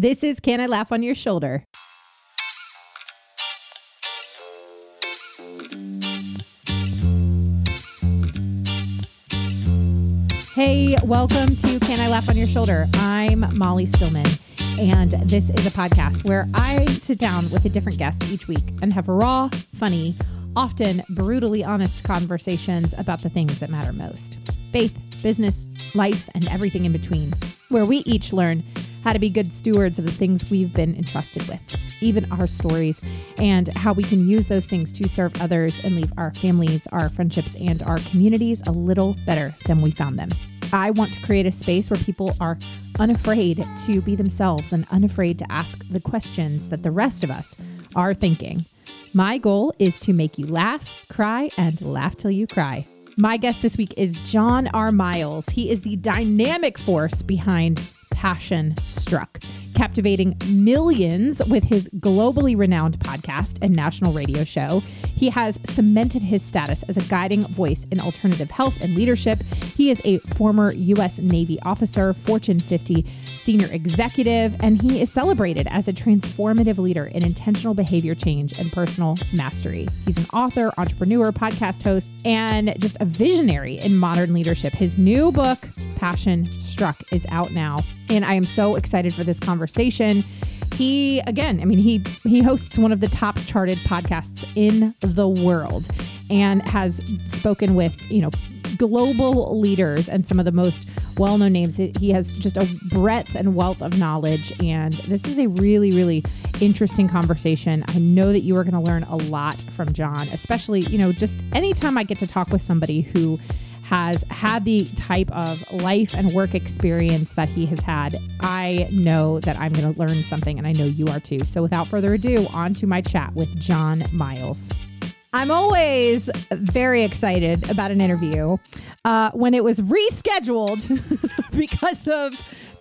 This is Can I Laugh on Your Shoulder? Hey, welcome to Can I Laugh on Your Shoulder? I'm Molly Stillman, and this is a podcast where I sit down with a different guest each week and have raw, funny, often brutally honest conversations about the things that matter most faith, business, life, and everything in between, where we each learn how to be good stewards of the things we've been entrusted with, even our stories, and how we can use those things to serve others and leave our families, our friendships, and our communities a little better than we found them. I want to create a space where people are unafraid to be themselves and unafraid to ask the questions that the rest of us are thinking. My goal is to make you laugh, cry, and laugh till you cry. My guest this week is John R. Miles. He is the dynamic force behind Passion Struck, captivating millions with his globally renowned podcast and national radio show. He has cemented his status as a guiding voice in alternative health and leadership. He is a former U.S. Navy officer, Fortune 50 senior executive, and he is celebrated as a transformative leader in intentional behavior change and personal mastery. He's an author, entrepreneur, podcast host, and just a visionary in modern leadership. His new book, Passion Struck, is out now, and I am so excited for this conversation he again i mean he he hosts one of the top charted podcasts in the world and has spoken with you know global leaders and some of the most well-known names he has just a breadth and wealth of knowledge and this is a really really interesting conversation i know that you are going to learn a lot from john especially you know just anytime i get to talk with somebody who has had the type of life and work experience that he has had, I know that I'm going to learn something, and I know you are too. So, without further ado, on to my chat with John Miles. I'm always very excited about an interview uh, when it was rescheduled because of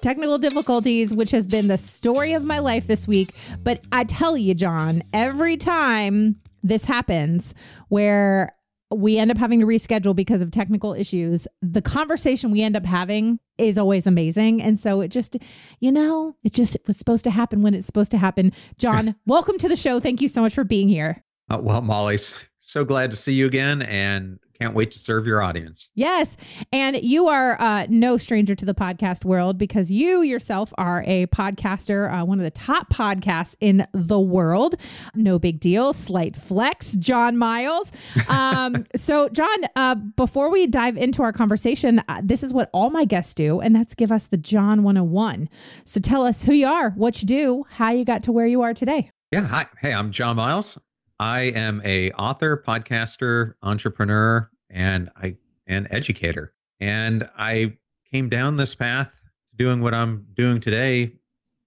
technical difficulties, which has been the story of my life this week. But I tell you, John, every time this happens where we end up having to reschedule because of technical issues. The conversation we end up having is always amazing. And so it just, you know, it just it was supposed to happen when it's supposed to happen. John, welcome to the show. Thank you so much for being here. Uh, well, Molly, so glad to see you again. And can't wait to serve your audience. Yes. And you are uh, no stranger to the podcast world because you yourself are a podcaster, uh, one of the top podcasts in the world. No big deal. Slight flex, John Miles. Um, so, John, uh, before we dive into our conversation, uh, this is what all my guests do, and that's give us the John 101. So, tell us who you are, what you do, how you got to where you are today. Yeah. Hi. Hey, I'm John Miles. I am a author, podcaster, entrepreneur, and I an educator. And I came down this path doing what I'm doing today,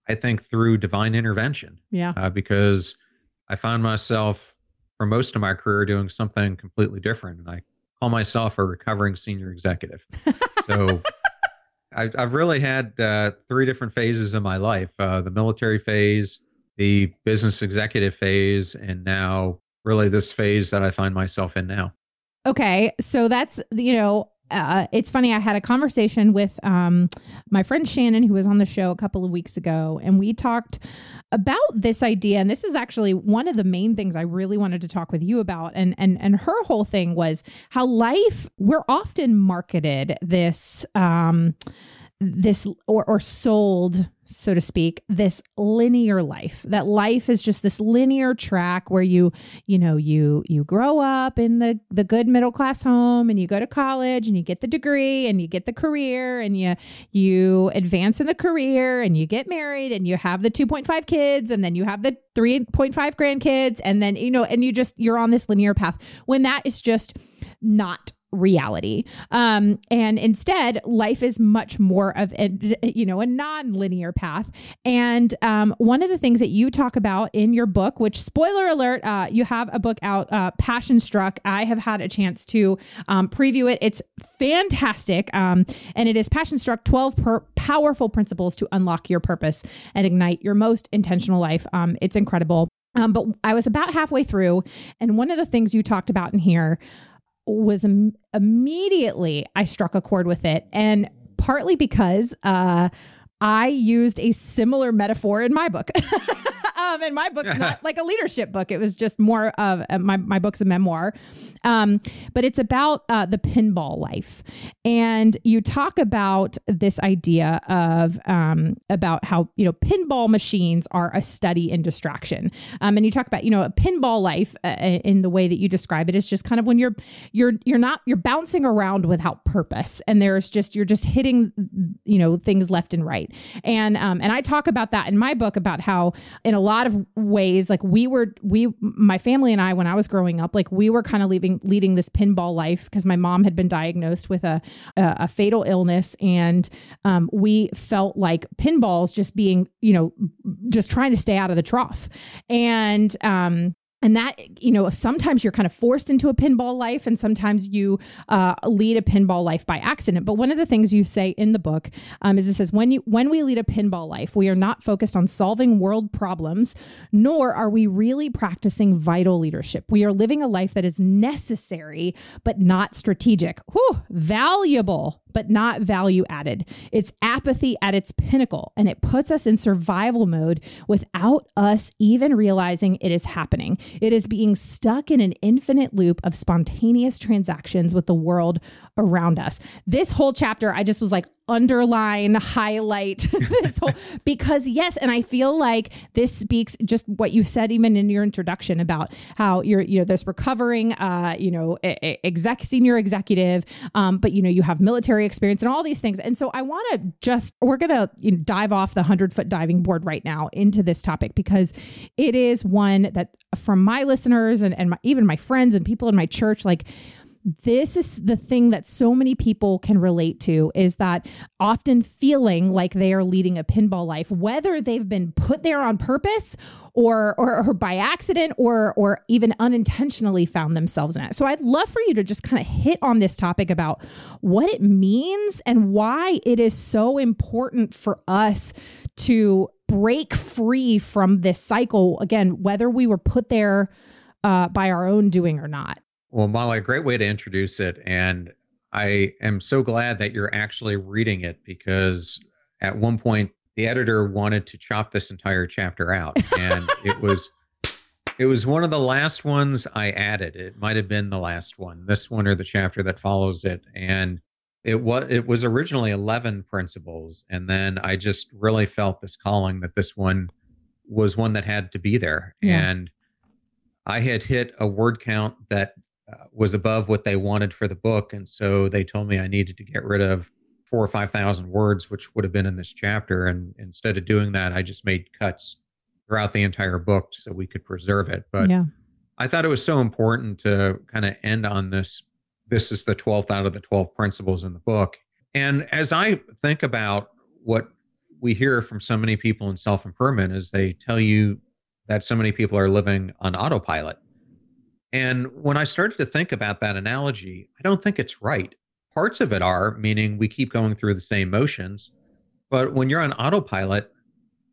I think through divine intervention. Yeah. Uh, because I found myself for most of my career doing something completely different. And I call myself a recovering senior executive. so I've, I've really had uh, three different phases in my life uh, the military phase, the business executive phase, and now really this phase that I find myself in now. Okay, so that's you know uh, it's funny. I had a conversation with um, my friend Shannon, who was on the show a couple of weeks ago, and we talked about this idea. And this is actually one of the main things I really wanted to talk with you about. And and and her whole thing was how life. We're often marketed this. Um, this or or sold so to speak this linear life that life is just this linear track where you you know you you grow up in the the good middle class home and you go to college and you get the degree and you get the career and you you advance in the career and you get married and you have the 2.5 kids and then you have the 3.5 grandkids and then you know and you just you're on this linear path. When that is just not reality. Um, and instead, life is much more of a you know a non-linear path. And um, one of the things that you talk about in your book, which spoiler alert, uh, you have a book out, uh, Passion Struck. I have had a chance to um, preview it. It's fantastic, um, and it is Passion Struck: Twelve per- Powerful Principles to Unlock Your Purpose and Ignite Your Most Intentional Life. Um, it's incredible. Um, but I was about halfway through, and one of the things you talked about in here was Im- immediately I struck a chord with it. And partly because uh, I used a similar metaphor in my book. um, and my book's not like a leadership book. It was just more of uh, my, my book's a memoir. Um, but it's about uh, the pinball life. And you talk about this idea of um, about how, you know, pinball machines are a study in distraction. Um, and you talk about, you know, a pinball life uh, in the way that you describe it is just kind of when you're, you're, you're not, you're bouncing around without purpose. And there's just, you're just hitting, you know, things left and right. And, um, and I talk about that in my book about how in a lot of ways, like we were, we, my family and I, when I was growing up, like we were kind of leaving, leading this pinball life because my mom had been diagnosed with a, a, a fatal illness. And um, we felt like pinballs just being, you know, just trying to stay out of the trough. And, um, and that you know sometimes you're kind of forced into a pinball life and sometimes you uh, lead a pinball life by accident but one of the things you say in the book um, is it says when you when we lead a pinball life we are not focused on solving world problems nor are we really practicing vital leadership we are living a life that is necessary but not strategic Whew, valuable but not value added. It's apathy at its pinnacle, and it puts us in survival mode without us even realizing it is happening. It is being stuck in an infinite loop of spontaneous transactions with the world around us. This whole chapter, I just was like, underline, highlight this whole, because yes, and I feel like this speaks just what you said even in your introduction about how you're, you know, this recovering, uh, you know, exec, senior executive, um, but you know, you have military experience and all these things. And so I want to just, we're to you know, dive off the hundred foot diving board right now into this topic because it is one that from my listeners and, and my, even my friends and people in my church, like, this is the thing that so many people can relate to is that often feeling like they are leading a pinball life whether they've been put there on purpose or, or or, by accident or or even unintentionally found themselves in it. So I'd love for you to just kind of hit on this topic about what it means and why it is so important for us to break free from this cycle again whether we were put there uh, by our own doing or not. Well, Molly, a great way to introduce it. And I am so glad that you're actually reading it because at one point the editor wanted to chop this entire chapter out. And it was it was one of the last ones I added. It might have been the last one, this one or the chapter that follows it. And it was it was originally 11 principles and then i just really felt this calling that this one was one that had to be there yeah. and i had hit a word count that uh, was above what they wanted for the book, and so they told me I needed to get rid of four or five thousand words, which would have been in this chapter. And instead of doing that, I just made cuts throughout the entire book so we could preserve it. But yeah. I thought it was so important to kind of end on this. This is the 12th out of the 12 principles in the book. And as I think about what we hear from so many people in self improvement, is they tell you that so many people are living on autopilot. And when I started to think about that analogy, I don't think it's right. Parts of it are, meaning we keep going through the same motions. But when you're on autopilot,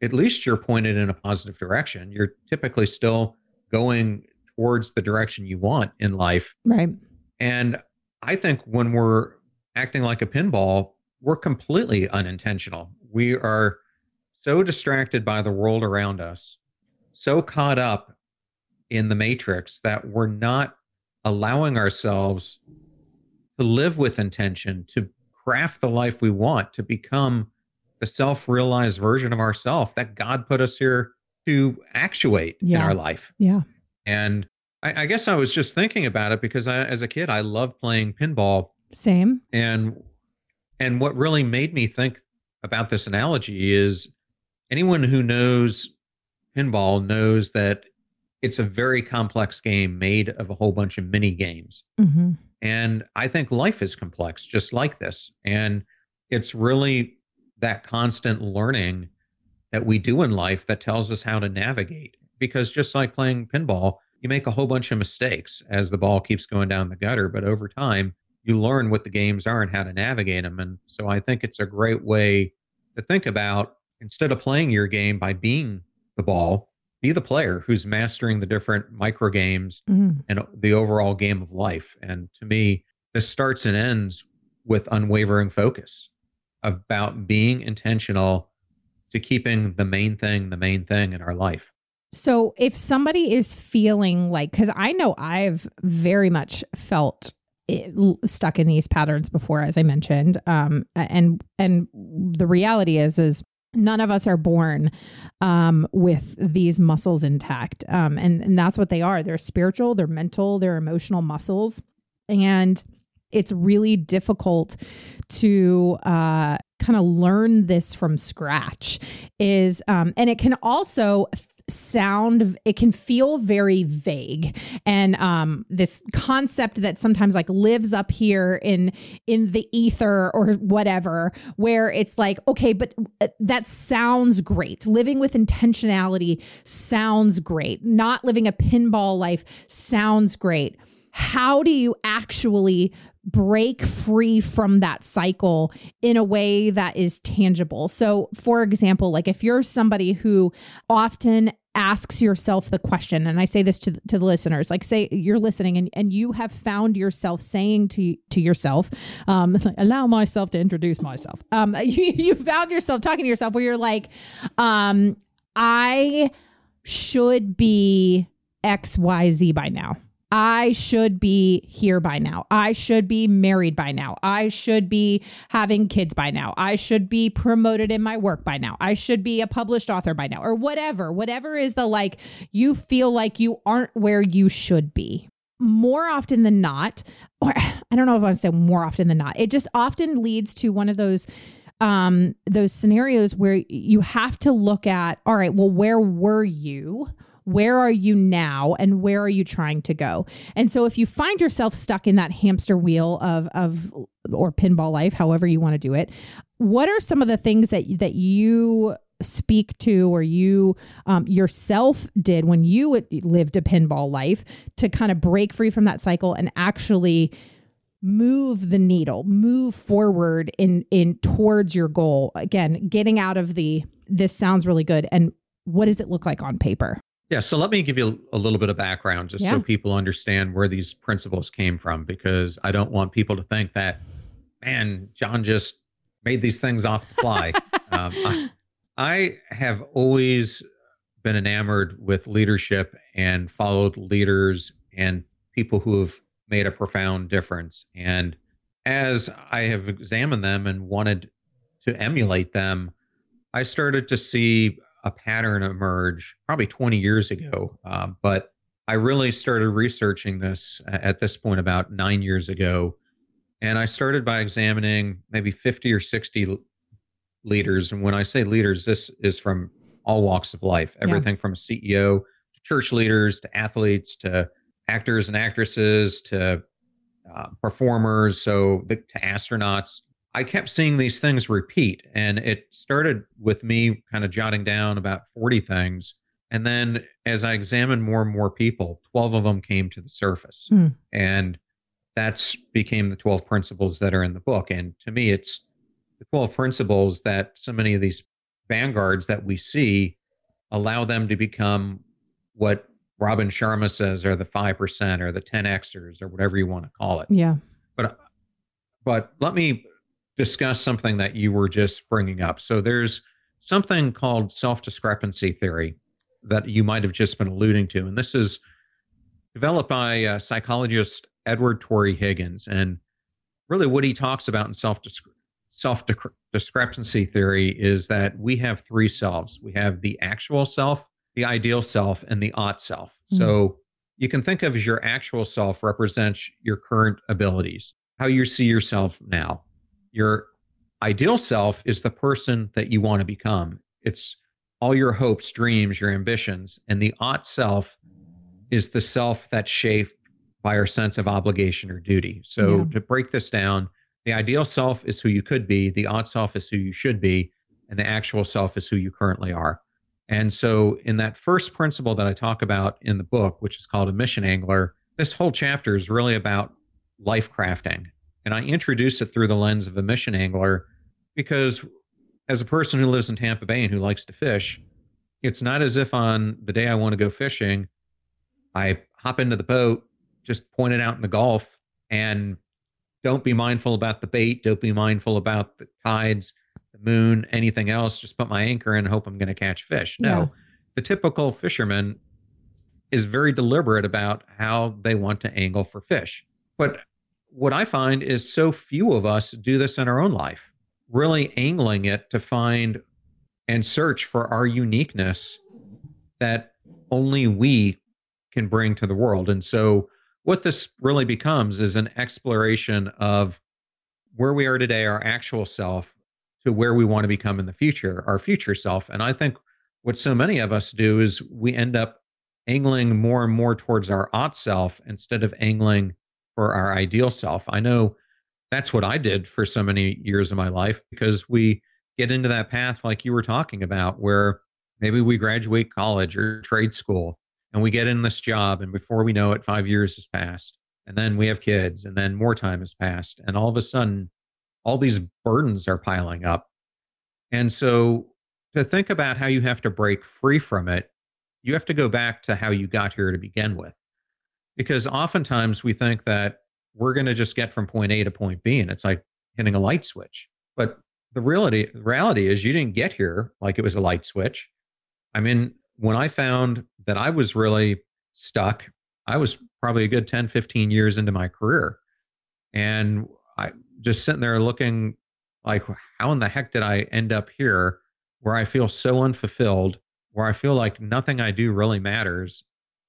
at least you're pointed in a positive direction. You're typically still going towards the direction you want in life. Right. And I think when we're acting like a pinball, we're completely unintentional. We are so distracted by the world around us, so caught up in the matrix that we're not allowing ourselves to live with intention, to craft the life we want, to become the self realized version of ourself that God put us here to actuate yeah. in our life. Yeah. And I, I, guess I was just thinking about it because I, as a kid, I loved playing pinball. Same. And and what really made me think about this analogy is anyone who knows pinball knows that it's a very complex game made of a whole bunch of mini games. Mm-hmm. And I think life is complex, just like this. And it's really that constant learning that we do in life that tells us how to navigate. Because just like playing pinball, you make a whole bunch of mistakes as the ball keeps going down the gutter. But over time, you learn what the games are and how to navigate them. And so I think it's a great way to think about instead of playing your game by being the ball, be the player who's mastering the different micro games mm-hmm. and the overall game of life. And to me, this starts and ends with unwavering focus about being intentional to keeping the main thing the main thing in our life. So if somebody is feeling like, because I know I've very much felt it, stuck in these patterns before, as I mentioned, um, and and the reality is is none of us are born um, with these muscles intact, um, and and that's what they are. They're spiritual, they're mental, they're emotional muscles, and it's really difficult to uh, kind of learn this from scratch is um, and it can also sound it can feel very vague. And um this concept that sometimes like lives up here in in the ether or whatever where it's like okay but uh, that sounds great. Living with intentionality sounds great. Not living a pinball life sounds great. How do you actually break free from that cycle in a way that is tangible. So, for example, like if you're somebody who often asks yourself the question and i say this to, to the listeners like say you're listening and, and you have found yourself saying to to yourself um, allow myself to introduce myself um, you, you found yourself talking to yourself where you're like um, i should be xyz by now I should be here by now. I should be married by now. I should be having kids by now. I should be promoted in my work by now. I should be a published author by now, or whatever. Whatever is the like, you feel like you aren't where you should be. More often than not, or I don't know if I want to say more often than not, it just often leads to one of those um those scenarios where you have to look at all right well where were you where are you now and where are you trying to go? And so if you find yourself stuck in that hamster wheel of of or pinball life, however you want to do it, what are some of the things that that you speak to or you um, yourself did when you lived a pinball life to kind of break free from that cycle and actually move the needle move forward in in towards your goal again getting out of the this sounds really good and what does it look like on paper yeah, so let me give you a little bit of background just yeah. so people understand where these principles came from because I don't want people to think that, man, John just made these things off the fly. um, I, I have always been enamored with leadership and followed leaders and people who have made a profound difference. And as I have examined them and wanted to emulate them, I started to see a pattern emerge probably 20 years ago. Uh, but I really started researching this at this point about nine years ago. And I started by examining maybe 50 or 60 leaders. And when I say leaders, this is from all walks of life everything yeah. from CEO to church leaders to athletes to actors and actresses to uh, performers, so the, to astronauts. I kept seeing these things repeat. And it started with me kind of jotting down about 40 things. And then as I examined more and more people, 12 of them came to the surface. Mm. And that's became the 12 principles that are in the book. And to me, it's the 12 principles that so many of these vanguards that we see allow them to become what Robin Sharma says are the 5% or the 10Xers or whatever you want to call it. Yeah. But but let me discuss something that you were just bringing up. So there's something called self discrepancy theory that you might have just been alluding to. And this is developed by uh, psychologist Edward Tory Higgins. And really, what he talks about in self self discrepancy theory is that we have three selves we have the actual self, the ideal self, and the ought self. Mm-hmm. So you can think of as your actual self represents your current abilities, how you see yourself now. Your ideal self is the person that you want to become. It's all your hopes, dreams, your ambitions. And the ought self is the self that's shaped by our sense of obligation or duty. So yeah. to break this down, the ideal self is who you could be, the ought self is who you should be, and the actual self is who you currently are. And so, in that first principle that I talk about in the book, which is called a mission angler, this whole chapter is really about life crafting and I introduce it through the lens of a mission angler because as a person who lives in Tampa Bay and who likes to fish, it's not as if on the day I want to go fishing, I hop into the boat, just point it out in the Gulf, and don't be mindful about the bait, don't be mindful about the tides. The moon, anything else, just put my anchor in and hope I'm going to catch fish. No, Yeah. the typical fisherman is very deliberate about how they want to angle for fish. But what I find is so few of us do this in our own life, really angling it to find and search for our uniqueness that only we can bring to the world. And so, what this really becomes is an exploration of where we are today, our actual self, to where we want to become in the future, our future self. And I think what so many of us do is we end up angling more and more towards our ought self instead of angling for our ideal self. I know that's what I did for so many years of my life because we get into that path like you were talking about where maybe we graduate college or trade school and we get in this job and before we know it 5 years has passed and then we have kids and then more time has passed and all of a sudden all these burdens are piling up. And so to think about how you have to break free from it, you have to go back to how you got here to begin with. Because oftentimes we think that we're going to just get from point A to point B and it's like hitting a light switch. But the reality reality is you didn't get here like it was a light switch. I mean, when I found that I was really stuck, I was probably a good 10, 15 years into my career. And I just sitting there looking like, how in the heck did I end up here where I feel so unfulfilled, where I feel like nothing I do really matters?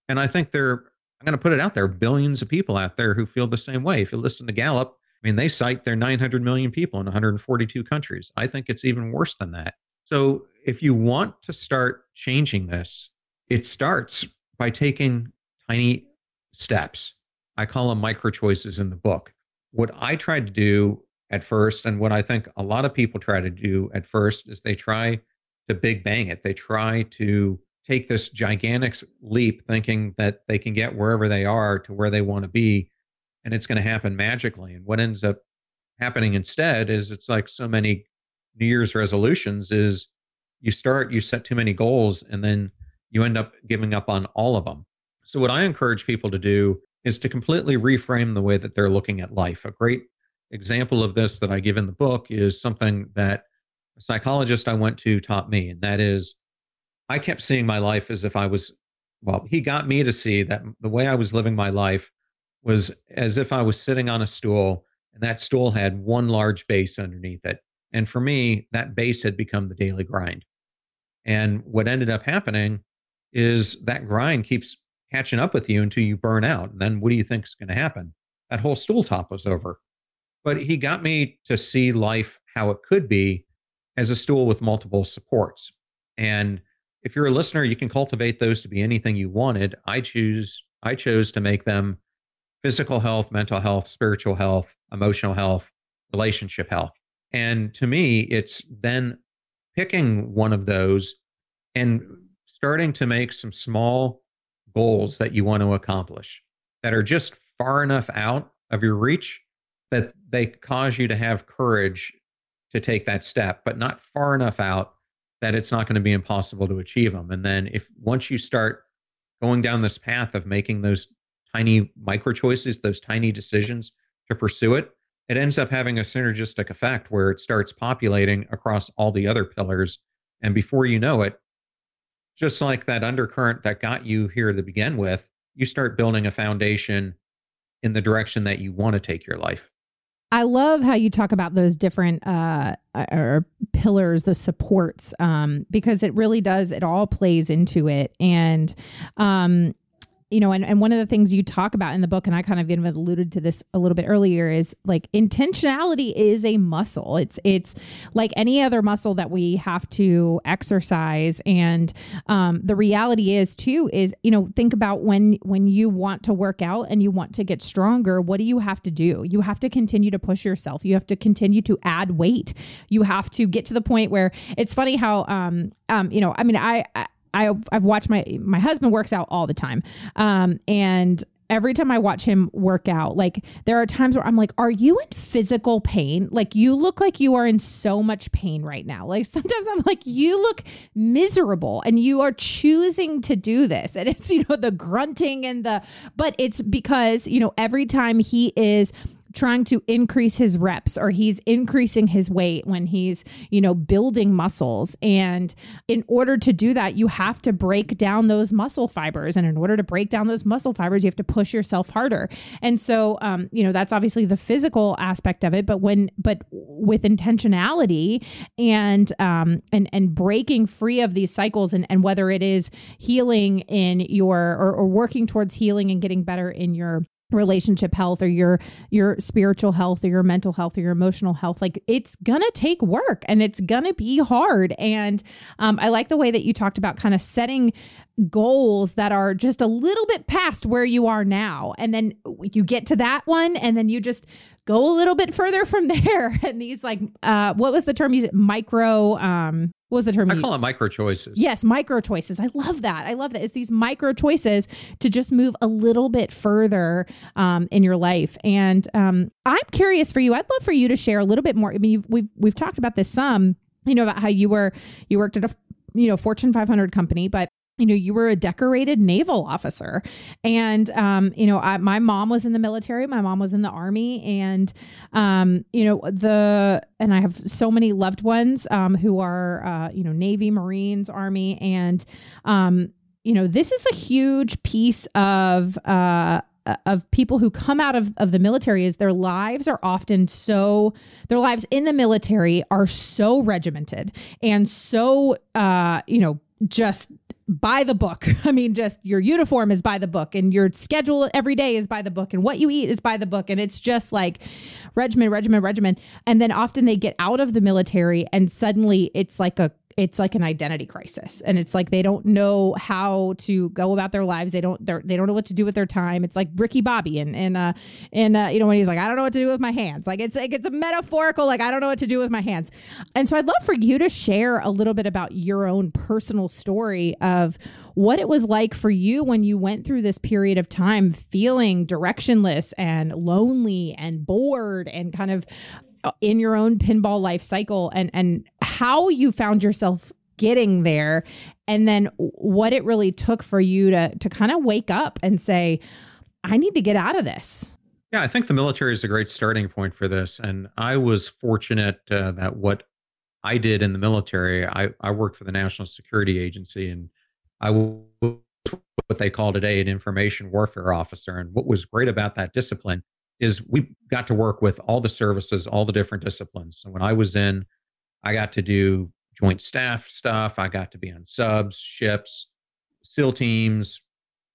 And I think there, I'm going to put it out there, billions of people out there who feel the same way. If you listen to Gallup, I mean, they cite their 900 million people in 142 countries. I think it's even worse than that. So if you want to start changing this, it starts by taking tiny steps. I call them micro choices in the book. What I tried to do at first, and what I think a lot of people try to do at first, is they try to big bang it. They try to take this gigantic leap thinking that they can get wherever they are to where they want to be and it's going to happen magically. And what ends up happening instead is it's like so many New Year's resolutions is you start, you set too many goals, and then you end up giving up on all of them. So, what I encourage people to do is to completely reframe the way that they're looking at life. A great example of this that I give in the book is something that a psychologist I went to taught me, and that is I kept seeing my life as if I was, well, he got me to see that the way I was living my life was as if I was sitting on a stool and that stool had one large base underneath it. And for me, that base had become the daily grind. And what ended up happening is that grind keeps catching up with you until you burn out. And then what do you think is going to happen? That whole stool top was over. But he got me to see life how it could be as a stool with multiple supports. And if you're a listener, you can cultivate those to be anything you wanted. I choose I chose to make them physical health, mental health, spiritual health, emotional health, relationship health. And to me, it's then picking one of those and starting to make some small goals that you want to accomplish that are just far enough out of your reach that they cause you to have courage to take that step, but not far enough out that it's not going to be impossible to achieve them. And then if once you start going down this path of making those tiny micro choices, those tiny decisions to pursue it, it ends up having a synergistic effect where it starts populating across all the other pillars. And before you know it, just like that undercurrent that got you here to begin with, you start building a foundation in the direction that you want to take your life. I love how you talk about those different uh, or pillars, the supports, um, because it really does. It all plays into it, and um, you know, and, and one of the things you talk about in the book, and I kind of even alluded to this a little bit earlier, is like intentionality is a muscle. It's it's like any other muscle that we have to exercise. And um, the reality is too is you know think about when when you want to work out and you want to get stronger, what do you have to do? You have to continue to push yourself. You have to continue to add weight. You have to get to the point where it's funny how um um you know I mean I, I I've, I've watched my my husband works out all the time um and every time I watch him work out, like there are times where I'm like, are you in physical pain? Like you look like you are in so much pain right now. Like sometimes I'm like, you look miserable and you are choosing to do this. And it's, you know, the grunting and the, but it's because, you know, every time he is trying to increase his reps or he's increasing his weight when he's, you know, building muscles. And in order to do that, you have to break down those muscle fibers. And in order to break down those muscle fibers, you have to push yourself harder. And so, um, you know, that's obviously the physical aspect of it. But when, but with intentionality and, um, and, and breaking free of these cycles and, and whether it is healing in your, or, or working towards healing and getting better in your relationship health or your your spiritual health or your mental health or your emotional health like it's gonna take work and it's gonna be hard. And um, i like the way that you talked about kind of setting goals that are just a little bit past where you are now. And then you get to that one and then you just go a little bit further from there. And these like uh what was the term you micro um what was the term? I call it micro choices. Yes, micro choices. I love that. I love that. It's these micro choices to just move a little bit further um, in your life. And um, I'm curious for you. I'd love for you to share a little bit more. I mean, we've we've talked about this some. You know about how you were you worked at a you know Fortune 500 company, but you know you were a decorated naval officer. And um, you know I, my mom was in the military my mom was in the army and um, you know the and i have so many loved ones um, who are uh, you know navy marines army and um, you know this is a huge piece of uh, of people who come out of, of the military is their lives are often so their lives in the military are so regimented and so uh you know just by the book. I mean, just your uniform is by the book and your schedule every day is by the book and what you eat is by the book. And it's just like regimen, regimen, regimen. And then often they get out of the military and suddenly it's like a it's like an identity crisis. And it's like they don't know how to go about their lives. They don't they they don't know what to do with their time. It's like ricky bobby and and uh and uh, you know when he's like i don't know what to do with my hands. Like it's like it's a metaphorical like i don't know what to do with my hands. And so i'd love for you to share a little bit about your own personal story of what it was like for you when you went through this period of time feeling directionless and lonely and bored and kind of in your own pinball life cycle and and how you found yourself getting there and then what it really took for you to to kind of wake up and say I need to get out of this. Yeah, I think the military is a great starting point for this and I was fortunate uh, that what I did in the military, I, I worked for the National Security Agency and I was what they call today an information warfare officer. And what was great about that discipline is we got to work with all the services, all the different disciplines. So when I was in, I got to do joint staff stuff. I got to be on subs, ships, SEAL teams.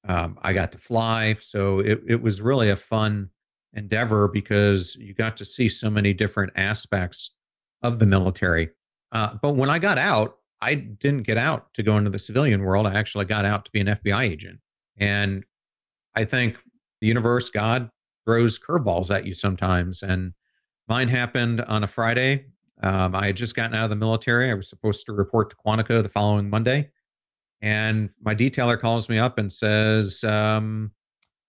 Um, I got to fly. So it, it was really a fun endeavor because you got to see so many different aspects of the military. Uh, but when I got out, I didn't get out to go into the civilian world. I actually got out to be an FBI agent. And I think the universe, God, throws curveballs at you sometimes. And mine happened on a Friday. Um, I had just gotten out of the military. I was supposed to report to Quantico the following Monday. And my detailer calls me up and says, um,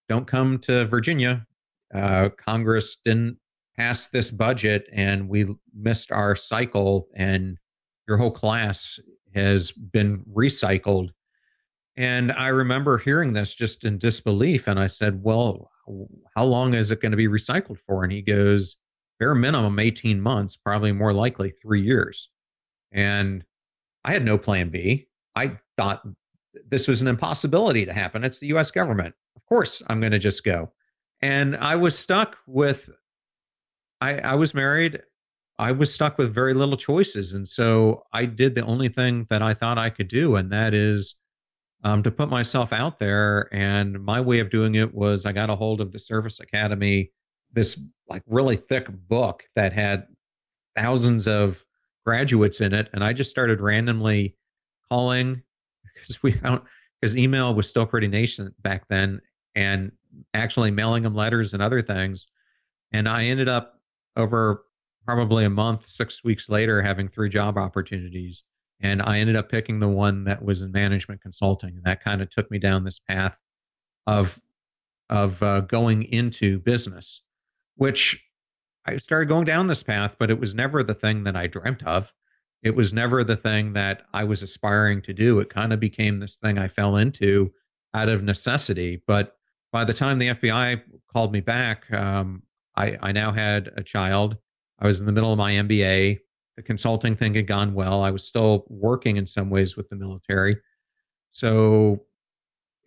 Don't come to Virginia. Uh, Congress didn't pass this budget and we missed our cycle, and your whole class has been recycled. And I remember hearing this just in disbelief. And I said, Well, how long is it going to be recycled for? And he goes, bare minimum 18 months, probably more likely three years. And I had no plan B. I thought this was an impossibility to happen. It's the US government. Of course, I'm going to just go. And I was stuck with, I, I was married. I was stuck with very little choices. And so I did the only thing that I thought I could do, and that is um, to put myself out there. And my way of doing it was I got a hold of the Service Academy, this like really thick book that had thousands of graduates in it. And I just started randomly calling because we don't, because email was still pretty nascent back then and actually mailing them letters and other things. And I ended up over probably a month, six weeks later, having three job opportunities and I ended up picking the one that was in management consulting, and that kind of took me down this path of of uh, going into business, which I started going down this path, but it was never the thing that I dreamt of. It was never the thing that I was aspiring to do. It kind of became this thing I fell into out of necessity. But by the time the FBI called me back, um, I, I now had a child. I was in the middle of my MBA. The consulting thing had gone well. I was still working in some ways with the military. So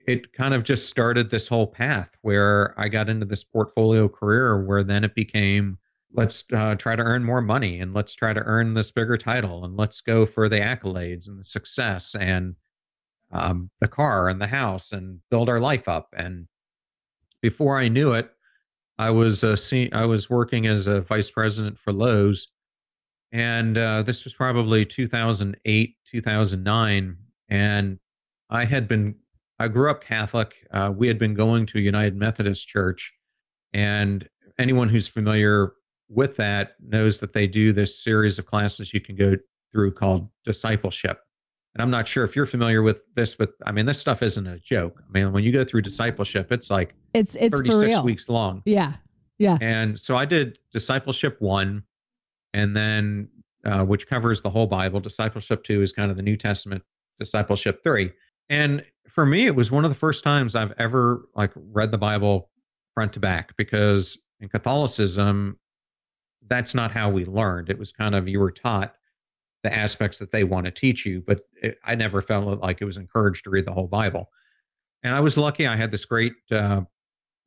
it kind of just started this whole path where I got into this portfolio career where then it became let's uh, try to earn more money and let's try to earn this bigger title and let's go for the accolades and the success and um, the car and the house and build our life up. And before I knew it, I was I was working as a vice president for Lowe's, and uh, this was probably 2008, 2009, and I had been I grew up Catholic. Uh, we had been going to United Methodist Church, and anyone who's familiar with that knows that they do this series of classes you can go through called discipleship. And I'm not sure if you're familiar with this, but I mean, this stuff isn't a joke. I mean, when you go through discipleship, it's like it's it's 36 weeks long. Yeah. Yeah. And so I did discipleship one, and then uh, which covers the whole Bible. Discipleship two is kind of the New Testament. Discipleship three, and for me, it was one of the first times I've ever like read the Bible front to back because in Catholicism, that's not how we learned. It was kind of you were taught the aspects that they want to teach you, but it, I never felt like it was encouraged to read the whole Bible. And I was lucky; I had this great uh,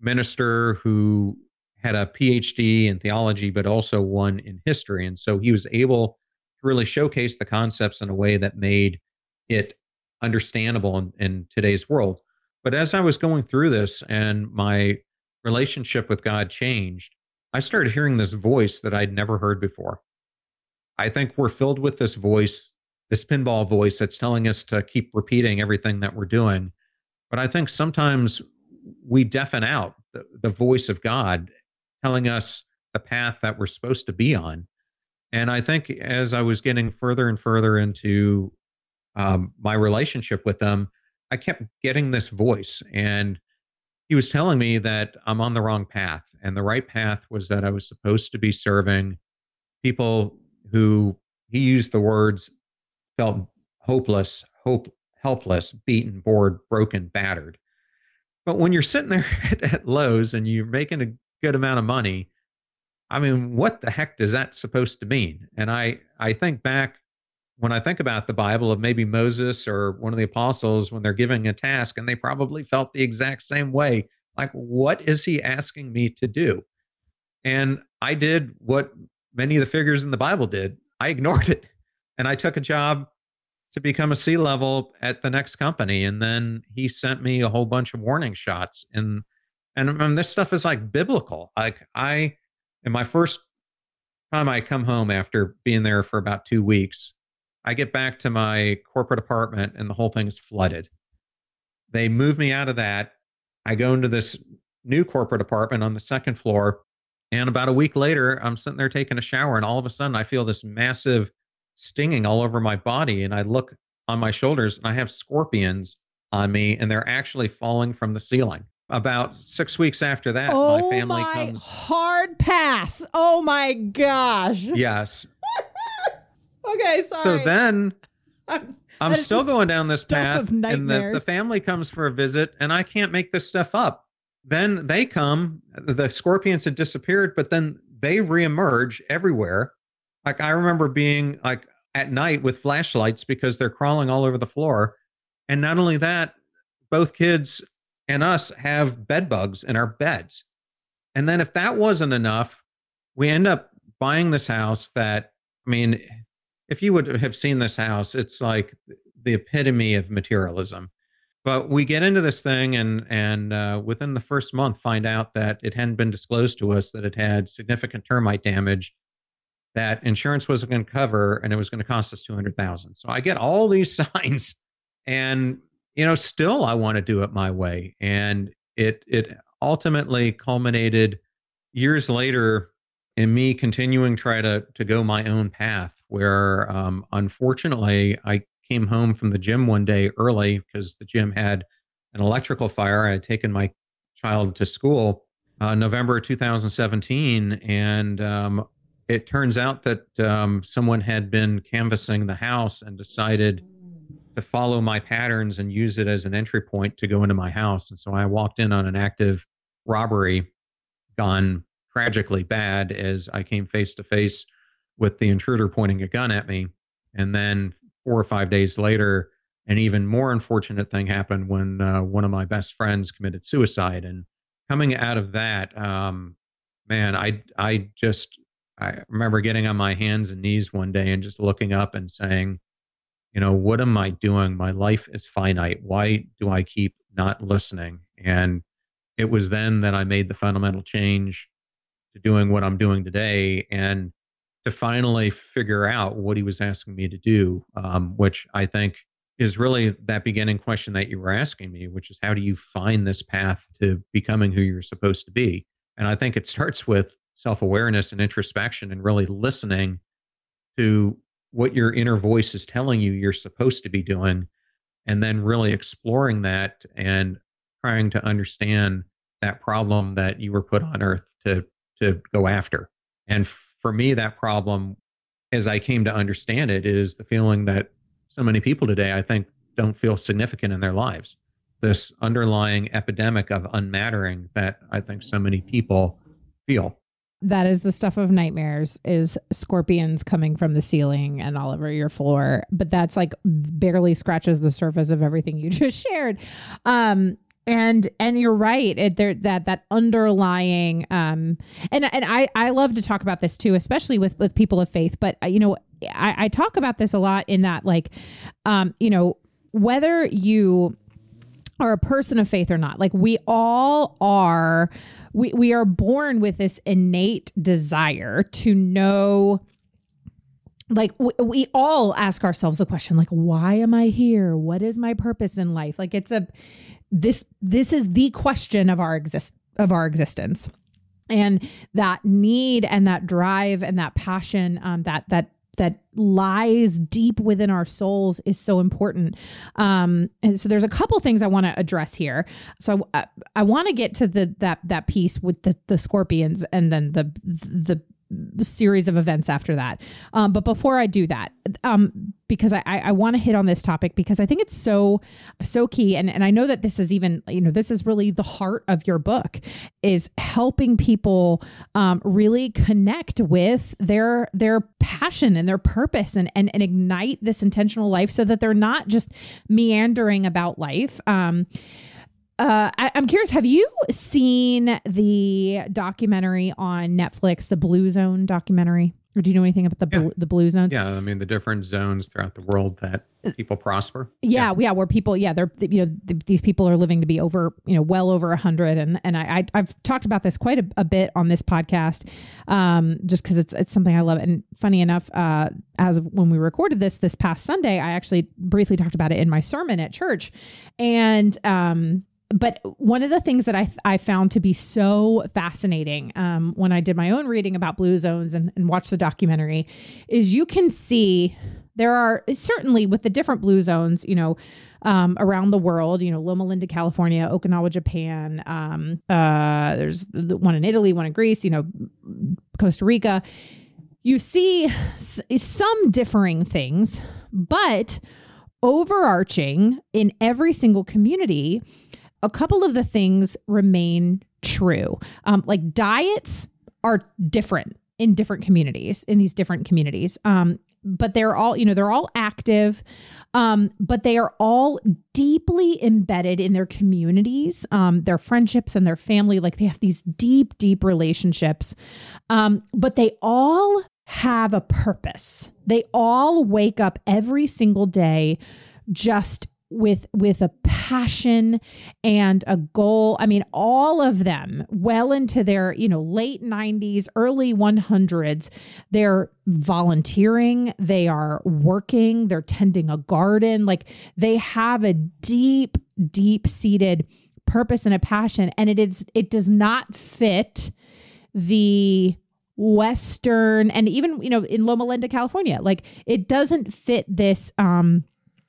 minister who had a PhD in theology, but also one in history, and so he was able to really showcase the concepts in a way that made it understandable in, in today's world. But as I was going through this, and my relationship with God changed, I started hearing this voice that I'd never heard before. I think we're filled with this voice, this pinball voice that's telling us to keep repeating everything that we're doing. But I think sometimes we deafen out the, the voice of God telling us the path that we're supposed to be on. And I think as I was getting further and further into um, my relationship with them, I kept getting this voice. And he was telling me that I'm on the wrong path. And the right path was that I was supposed to be serving people who he used the words felt hopeless, hope, helpless, beaten, bored, broken, battered. But when you're sitting there at, at Lowe's and you're making a good amount of money, I mean, what the heck does that supposed to mean? And I I think back when I think about the Bible of maybe Moses or one of the apostles when they're giving a task and they probably felt the exact same way. Like, what is he asking me to do? And I did what many of the figures in the Bible did. I ignored it and I took a job to become a C level at the next company. And then he sent me a whole bunch of warning shots. And, and, and this stuff is like biblical. Like, I, in my first time I come home after being there for about two weeks, I get back to my corporate apartment and the whole thing is flooded. They move me out of that. I go into this new corporate apartment on the second floor. And about a week later, I'm sitting there taking a shower, and all of a sudden, I feel this massive stinging all over my body. And I look on my shoulders, and I have scorpions on me, and they're actually falling from the ceiling. About six weeks after that, oh my family my comes. Hard pass. Oh my gosh. Yes. Okay, sorry. So then I'm, I'm still going down this path, and the, the family comes for a visit, and I can't make this stuff up. Then they come, the scorpions had disappeared, but then they reemerge everywhere. Like I remember being like at night with flashlights because they're crawling all over the floor. And not only that, both kids and us have bed bugs in our beds. And then if that wasn't enough, we end up buying this house that, I mean, if you would have seen this house, it's like the epitome of materialism. But we get into this thing, and and uh, within the first month, find out that it hadn't been disclosed to us that it had significant termite damage, that insurance wasn't going to cover, and it was going to cost us two hundred thousand. So I get all these signs, and you know, still I want to do it my way, and it it ultimately culminated years later in me continuing try to to go my own path where um, unfortunately I came home from the gym one day early because the gym had an electrical fire. I had taken my child to school uh, November 2017, and um, it turns out that um, someone had been canvassing the house and decided to follow my patterns and use it as an entry point to go into my house. And so I walked in on an active robbery gone tragically bad as I came face to face with the intruder pointing a gun at me. And then four or five days later, an even more unfortunate thing happened when uh, one of my best friends committed suicide. And coming out of that, um, man, I I just I remember getting on my hands and knees one day and just looking up and saying, you know, what am I doing? My life is finite. Why do I keep not listening? And it was then that I made the fundamental change to doing what I'm doing today and to finally figure out what he was asking me to do, um, which I think is really that beginning question that you were asking me, which is how do you find this path to becoming who you're supposed to be? And I think it starts with self awareness and introspection and really listening to what your inner voice is telling you you're supposed to be doing, and then really exploring that and trying to understand that problem that you were put on earth to to go after. And for me, that problem, as I came to understand it, is the feeling that so many people today, I think, don't feel significant in their lives. This underlying epidemic of unmattering that I think so many people feel that is the stuff of nightmares is scorpions coming from the ceiling and all over your floor. But that's like barely scratches the surface of everything you just shared. Um and and you're right it, there that that underlying um and and i i love to talk about this too especially with with people of faith but uh, you know i i talk about this a lot in that like um you know whether you are a person of faith or not. Like we all are we we are born with this innate desire to know like we, we all ask ourselves a question like why am i here? What is my purpose in life? Like it's a this this is the question of our exist of our existence. And that need and that drive and that passion um, that that that lies deep within our souls is so important. Um, and so there's a couple things I want to address here. So I, I want to get to the that that piece with the the scorpions and then the the series of events after that. Um, but before I do that, um, because I, I want to hit on this topic because I think it's so so key, and and I know that this is even you know this is really the heart of your book is helping people um, really connect with their their passion and their purpose and and and ignite this intentional life so that they're not just meandering about life. Um, uh, I, am curious. Have you seen the documentary on Netflix, the Blue Zone documentary? Or do you know anything about the yeah. blue, the blue zones? Yeah, I mean the different zones throughout the world that people prosper. Yeah, yeah, yeah where people, yeah, they're you know th- these people are living to be over you know well over a hundred, and and I, I have talked about this quite a, a, bit on this podcast, um, just because it's it's something I love. And funny enough, uh, as of when we recorded this this past Sunday, I actually briefly talked about it in my sermon at church, and um but one of the things that I, I found to be so fascinating um, when I did my own reading about blue zones and, and watched the documentary is you can see there are certainly with the different blue zones, you know, um, around the world, you know, Loma Linda, California, Okinawa, Japan. Um, uh, there's one in Italy, one in Greece, you know, Costa Rica. You see s- some differing things, but overarching in every single community a couple of the things remain true. Um, like diets are different in different communities, in these different communities. Um, but they're all, you know, they're all active, um, but they are all deeply embedded in their communities, um, their friendships and their family. Like they have these deep, deep relationships, um, but they all have a purpose. They all wake up every single day just with with a passion and a goal. I mean all of them well into their you know late 90s early 100s they're volunteering they are working they're tending a garden. Like they have a deep deep seated purpose and a passion and it is it does not fit the western and even you know in loma linda california like it doesn't fit this um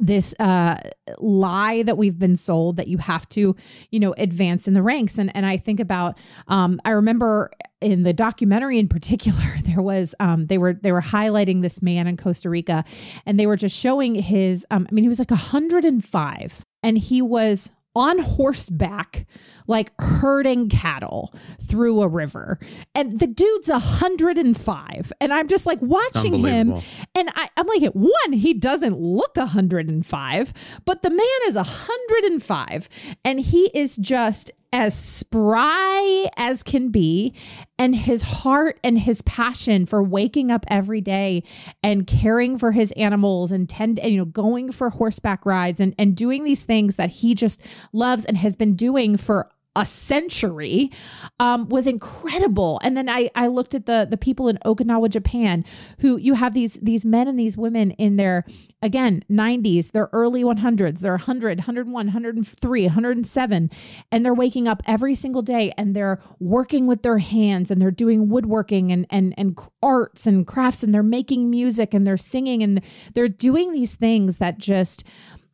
this uh, lie that we've been sold that you have to, you know, advance in the ranks. And and I think about, um, I remember in the documentary in particular, there was um, they were they were highlighting this man in Costa Rica, and they were just showing his. Um, I mean, he was like 105, and he was on horseback, like herding cattle through a river. And the dude's 105. And I'm just like watching him. And I, I'm like, one, he doesn't look 105, but the man is 105. And he is just as spry as can be and his heart and his passion for waking up every day and caring for his animals and tend and, you know going for horseback rides and and doing these things that he just loves and has been doing for a century um, was incredible. And then I, I looked at the the people in Okinawa, Japan, who you have these these men and these women in their again 90s, their early 100s, they're 100, 101, 103, 107, and they're waking up every single day and they're working with their hands and they're doing woodworking and and and arts and crafts and they're making music and they're singing and they're doing these things that just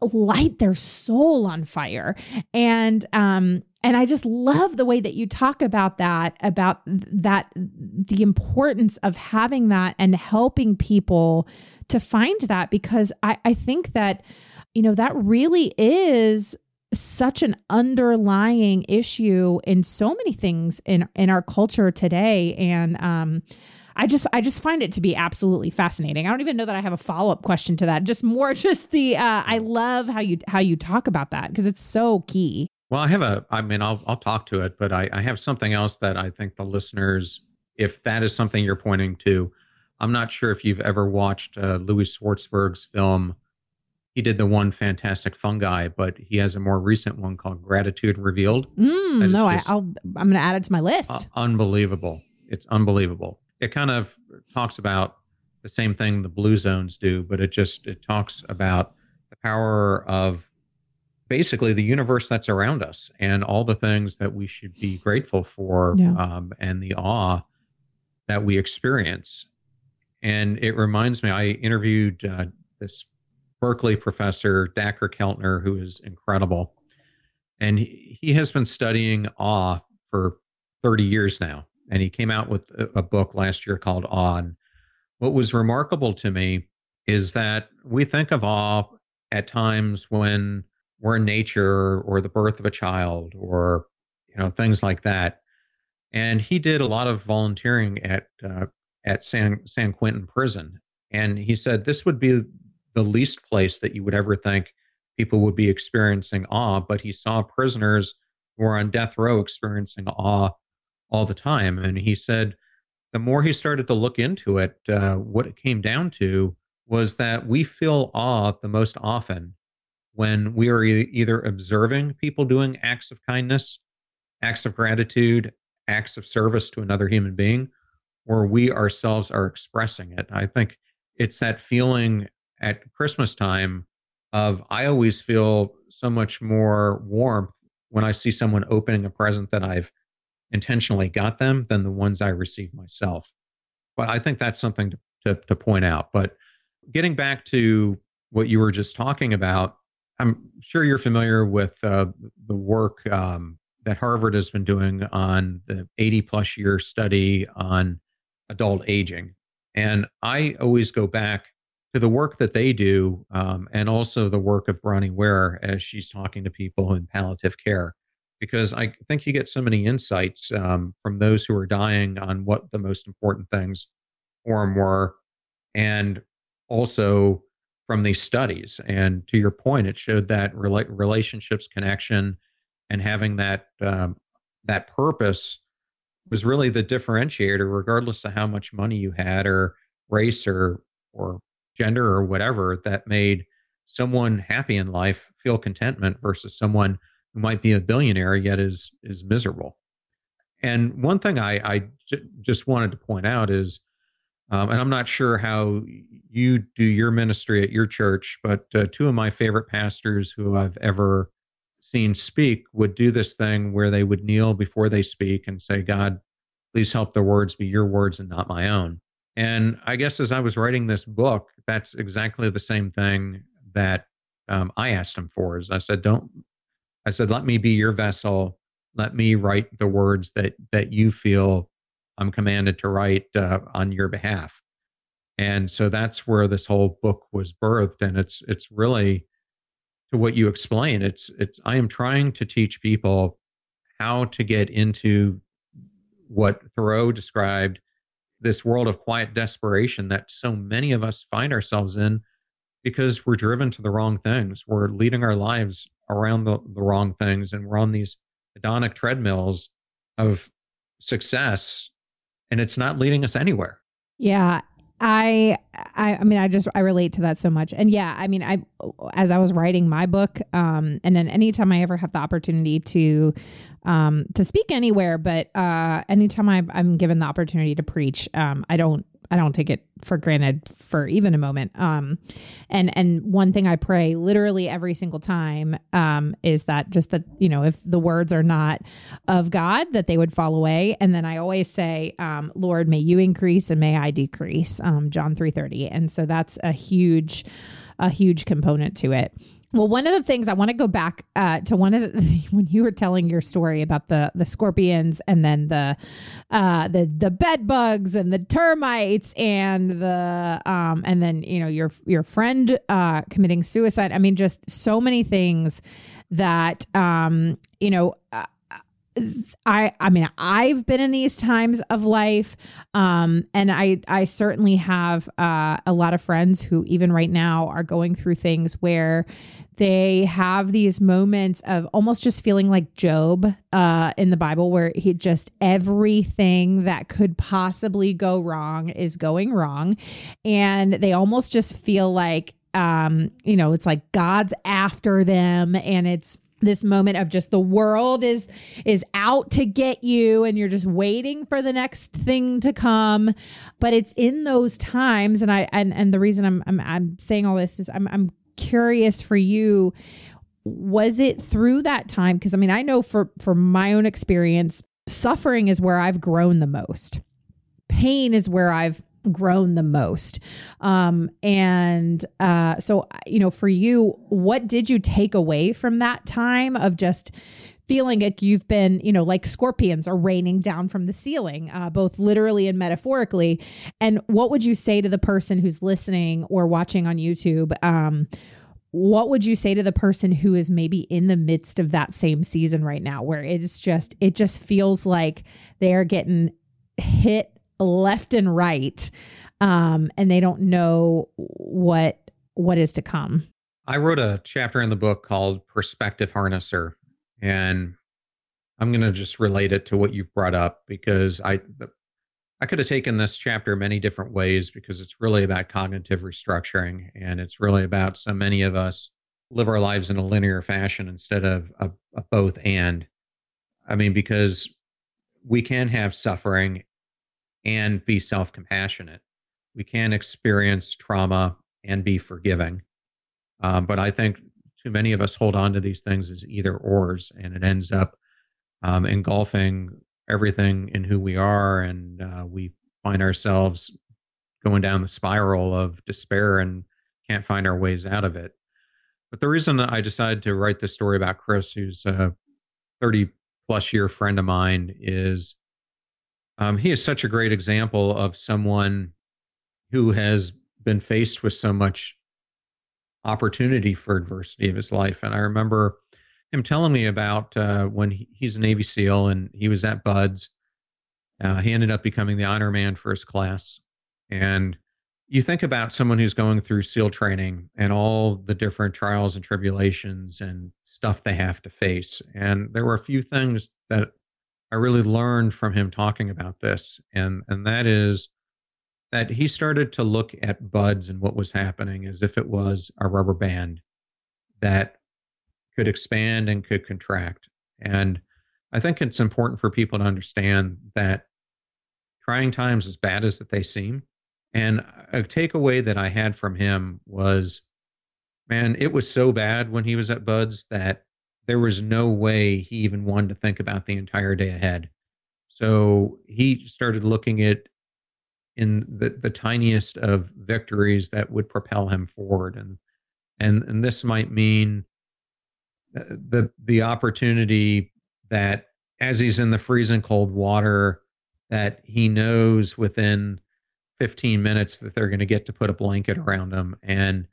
light their soul on fire. And um and i just love the way that you talk about that about that the importance of having that and helping people to find that because i i think that you know that really is such an underlying issue in so many things in in our culture today. And um I just I just find it to be absolutely fascinating. I don't even know that I have a follow up question to that. Just more just the uh, I love how you how you talk about that because it's so key. Well, I have a I mean I'll I'll talk to it, but I, I have something else that I think the listeners, if that is something you're pointing to, I'm not sure if you've ever watched uh, Louis Schwartzberg's film. He did the one Fantastic Fungi, but he has a more recent one called Gratitude Revealed. Mm, no, I, I'm going to add it to my list. Uh, unbelievable! It's unbelievable it kind of talks about the same thing the blue zones do, but it just it talks about the power of basically the universe that's around us and all the things that we should be grateful for yeah. um, and the awe that we experience. And it reminds me, I interviewed uh, this Berkeley professor, Dacher Keltner, who is incredible. And he, he has been studying awe for 30 years now and he came out with a, book last year called Awe. What was remarkable to me is that we think of awe at times when we're in nature or the birth of a child or you know things like that. And he did a lot of volunteering at uh, at San San Quentin prison, and he said this would be the least place that you would ever think people would be experiencing awe. But he saw prisoners who were on death row experiencing awe all the time. And he said the more he started to look into it, uh, what it came down to was that we feel awe the most often when we are e- either observing people doing acts of kindness, acts of gratitude, acts of service to another human being, or we ourselves are expressing it. I think it's that feeling at Christmas time of I always feel so much more warmth when I see someone opening a present that I've intentionally got them than the ones I received myself. But I think that's something to, to, to point out. But getting back to what you were just talking about, I'm sure you're familiar with uh, the work um, that Harvard has been doing on the 80 plus year study on adult aging. And I always go back to the work that they do um, and also the work of Bronnie Ware as she's talking to people in palliative care because I think you get so many insights um, from those who are dying on what the most important things for them were, and also from these studies. And to your point, it showed that rela- relationships, connection, and having that um, that purpose was really the differentiator, regardless of how much money you had, or race, or or gender, or whatever. That made someone happy in life feel contentment versus someone who might be a billionaire yet is is miserable. And one thing I, I j- just wanted to point out is, um, and I'm not sure how you do your ministry at your church, but uh, two of my favorite pastors who I've ever seen speak would do this thing where they would kneel before they speak and say, God, please help the words be your words and not my own. And I guess as I was writing this book, that's exactly the same thing that um, I asked him for. Is I said, don't I said, let me be your vessel. Let me write the words that that you feel I'm commanded to write uh, on your behalf. And so that's where this whole book was birthed, and it's it's really to what you explain. It's it's I am trying to teach people how to get into what Thoreau described this world of quiet desperation that so many of us find ourselves in because we're driven to the wrong things. We're leading our lives around the, the wrong things and we're on these hedonic treadmills of success and it's not leading us anywhere. Yeah. I, I, I mean, I just, I relate to that so much. And yeah, I mean, I, as I was writing my book, um, and then anytime I ever have the opportunity to, um, to speak anywhere, but, uh, anytime I, I'm given the opportunity to preach, um, I don't, I don't take it for granted for even a moment. Um, and and one thing I pray literally every single time um, is that just that you know if the words are not of God that they would fall away. And then I always say, um, Lord, may you increase and may I decrease. Um, John three thirty. And so that's a huge, a huge component to it. Well, one of the things I want to go back uh, to one of the when you were telling your story about the the scorpions and then the uh, the the bed bugs and the termites and the um, and then you know your your friend uh, committing suicide. I mean, just so many things that um, you know. I I mean I've been in these times of life um and I I certainly have uh, a lot of friends who even right now are going through things where they have these moments of almost just feeling like Job uh, in the Bible, where he just everything that could possibly go wrong is going wrong. And they almost just feel like, um, you know, it's like God's after them and it's this moment of just the world is is out to get you and you're just waiting for the next thing to come. But it's in those times and i and and the reason i'm i'm, I'm saying all this is i'm i'm curious for you. Was it through that time? Because i mean i know for for my own experience suffering is where i've grown the most. Pain is where i've grown the most um and uh so you know for you what did you take away from that time of just feeling like you've been, you know, like scorpions are raining down from the ceiling, uh, both literally and metaphorically. And what would you say to the person who's listening or watching on YouTube? Um, what would you say to the person who is maybe in the midst of that same season right now where it's just it just feels like they're getting hit left and right um, and they don't know what what is to come i wrote a chapter in the book called perspective harnesser and I'm going to just relate it to what you've brought up because I I could have taken this chapter many different ways because it's really about cognitive restructuring and it's really about so many of us live our lives in a linear fashion instead of a, a both and. I mean, because we can have suffering and be self compassionate. We can experience trauma and be forgiving. Um, but I think too many of us hold on to these things as either ors, and it ends up um, engulfing everything in who we are, and uh, we find ourselves going down the spiral of despair and can't find our ways out of it. But the reason I decided to write this story about Chris, who's a 30 plus year friend of mine, is um, he is such a great example of someone who has been faced with so much opportunity for adversity of his life. And I remember him telling me about uh, when he, he's a Navy SEAL and he was at BUD/S. Uh, he ended up becoming the honor man for his class. And you think about someone who's going through SEAL training and all the different trials and tribulations and stuff they have to face. And there were a few things that I really learned from him talking about this. And, and that is that he started to look at BUD/S and what was happening as if it was a rubber band that could expand and could contract. And I think it's important for people to understand that trying times, as bad as that they seem, and a takeaway that I had from him was, man, it was so bad when he was at BUD/S that there was no way he even wanted to think about the entire day ahead. So he started looking at in the, the tiniest of victories that would propel him forward and and and this might mean uh, the the opportunity that as he's in the freezing cold water that he knows within 15 minutes that they're going to get to put a blanket around him and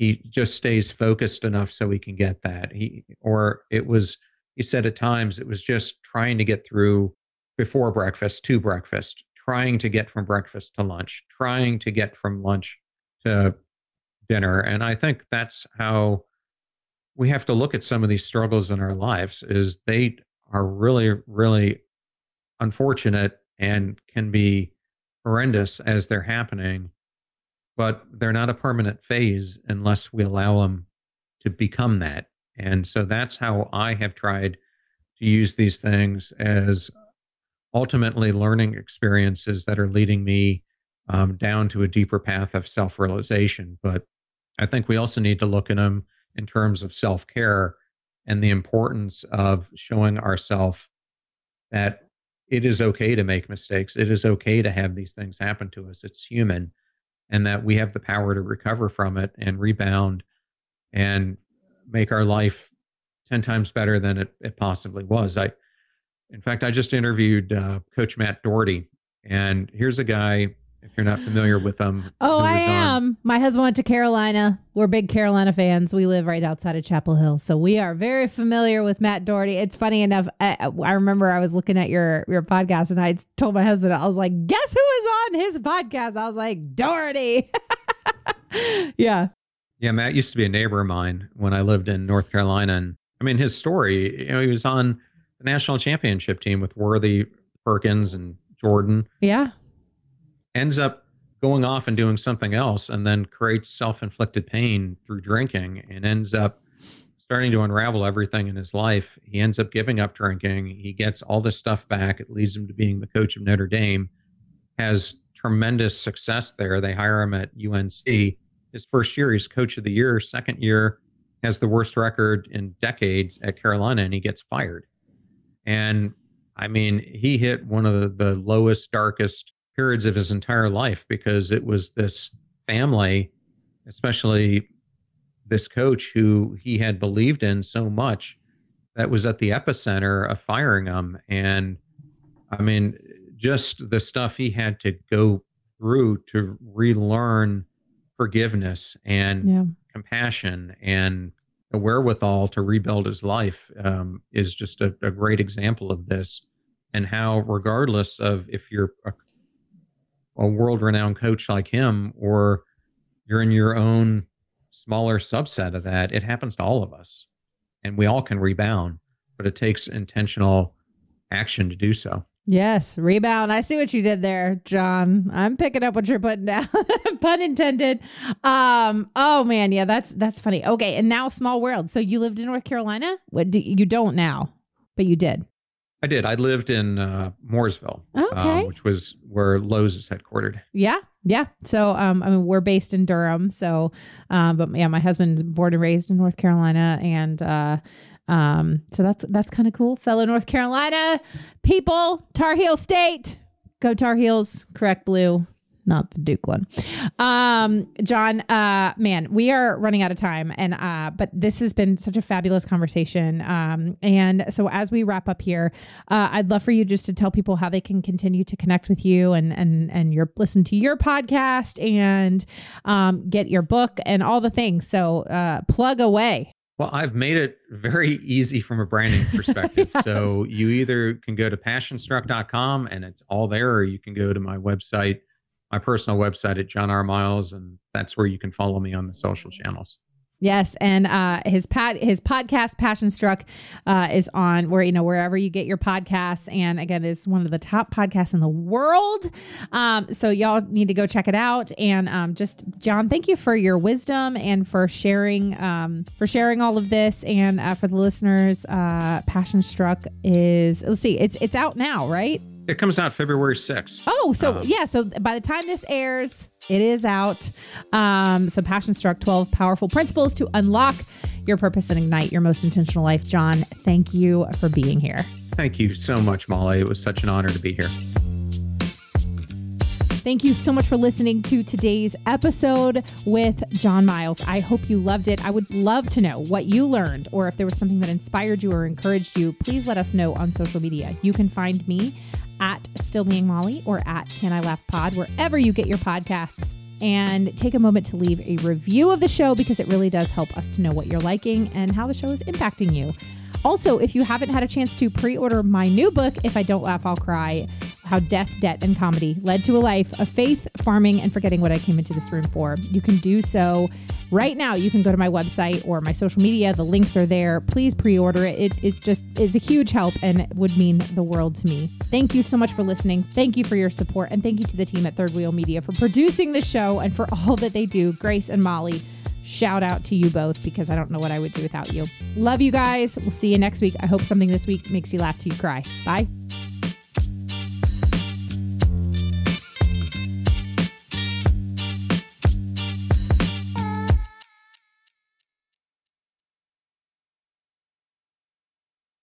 he just stays focused enough so he can get that. He or it was he said at times it was just trying to get through before breakfast to breakfast, trying to get from breakfast to lunch, trying to get from lunch to dinner. And I think that's how we have to look at some of these struggles in our lives is they are really, really unfortunate and can be horrendous as they're happening, but they're not a permanent phase unless we allow them to become that. And so that's how I have tried to use these things as ultimately learning experiences that are leading me um, down to a deeper path of self realization. But I think we also need to look at them in terms of self care and the importance of showing ourselves that it is okay to make mistakes. It is okay to have these things happen to us. It's human, and that we have the power to recover from it and rebound and make our life 10 times better than it, it possibly was. I, in fact, I just interviewed uh, Coach Matt Doherty, and here's a guy if you're not familiar with them. Oh, I am. On. My husband went to Carolina. We're big Carolina fans. We live right outside of Chapel Hill, so we are very familiar with Matt Doherty. It's funny enough. I, I remember I was looking at your your podcast, and I told my husband, I was like, "Guess who is on his podcast?" I was like, "Doherty." yeah. Yeah, Matt used to be a neighbor of mine when I lived in North Carolina, and I mean his story. You know, he was on the national championship team with Worthy, Perkins, and Jordan. Yeah ends up going off and doing something else and then creates self-inflicted pain through drinking and ends up starting to unravel everything in his life. He ends up giving up drinking. He gets all this stuff back. It leads him to being the coach of notre dame. Has tremendous success there. They hire him at unc his first year he's coach of the year. Second year has the worst record in decades at carolina and he gets fired. And i mean he hit one of the, the lowest darkest periods of his entire life because it was this family, especially this coach who he had believed in so much that was at the epicenter of firing him. And I mean, just the stuff he had to go through to relearn forgiveness and yeah. compassion and the wherewithal to rebuild his life um, is just a, a, great example of this and how regardless of if you're a a world renowned coach like him or you're in your own smaller subset of that it happens to all of us and we all can rebound but it takes intentional action to do so. Yes rebound. I see what you did there john. I'm picking up what you're putting down pun intended. Um oh man yeah that's that's funny. Okay and now small world. So you lived in north carolina? What do, you don't now but you did I did. I lived in uh, Mooresville, um, okay. um, which was where Lowe's is headquartered. Yeah, yeah. So, um, I mean, we're based in Durham. So, um, but yeah, my husband's born and raised in North Carolina, and uh, um, so that's that's kind of cool. Fellow North Carolina people, Tar Heel State, go Tar Heels. Correct blue not the Duke one. Um, John, uh, man, we are running out of time, and uh, but this has been such a fabulous conversation. Um, and so as we wrap up here, uh, I'd love for you just to tell people how they can continue to connect with you and and and your listen to your podcast and um, get your book and all the things. So uh, plug away. Well, I've made it very easy from a branding perspective. yes. So you either can go to passionstruck.com and it's all there, or you can go to my website, my personal website at John R. Miles, and that's where you can follow me on the social channels. Yes, and uh, his pat his podcast Passion Struck uh, is on where you know wherever you get your podcasts, and again is one of the top podcasts in the world. Um, so y'all need to go check it out. And um, just John, thank you for your wisdom and for sharing um, for sharing all of this. And uh, for the listeners, uh, Passion Struck is let's see, it's it's out now, right? It comes out February 6th. Oh, so um, yeah. So by the time this airs, it is out. Um, so Passion Struck 12 Powerful Principles to Unlock Your Purpose and Ignite Your Most Intentional Life. John, thank you for being here. Thank you so much, Molly. It was such an honor to be here. Thank you so much for listening to today's episode with John Miles. I hope you loved it. I would love to know what you learned or if there was something that inspired you or encouraged you. Please let us know on social media. You can find me at Still Being Molly or at Can I Laugh Pod, wherever you get your podcasts. and take a moment to leave a review of the show because it really does help us to know what you're liking and how the show is impacting you. Also, if you haven't had a chance to pre order my new book, If I Don't Laugh, I'll Cry How Death, Debt, and Comedy Led to a Life of Faith, Farming, and Forgetting What I Came into This Room For, you can do so right now. You can go to my website or my social media. The links are there. Please pre order it. It just is a huge help and would mean the world to me. Thank you so much for listening. Thank you for your support. And thank you to the team at Third Wheel Media for producing the show and for all that they do. Grace and Molly shout out to you both because I don't know what I would do without you. Love you guys. We'll see you next week. I hope something this week makes you laugh till you cry. Bye.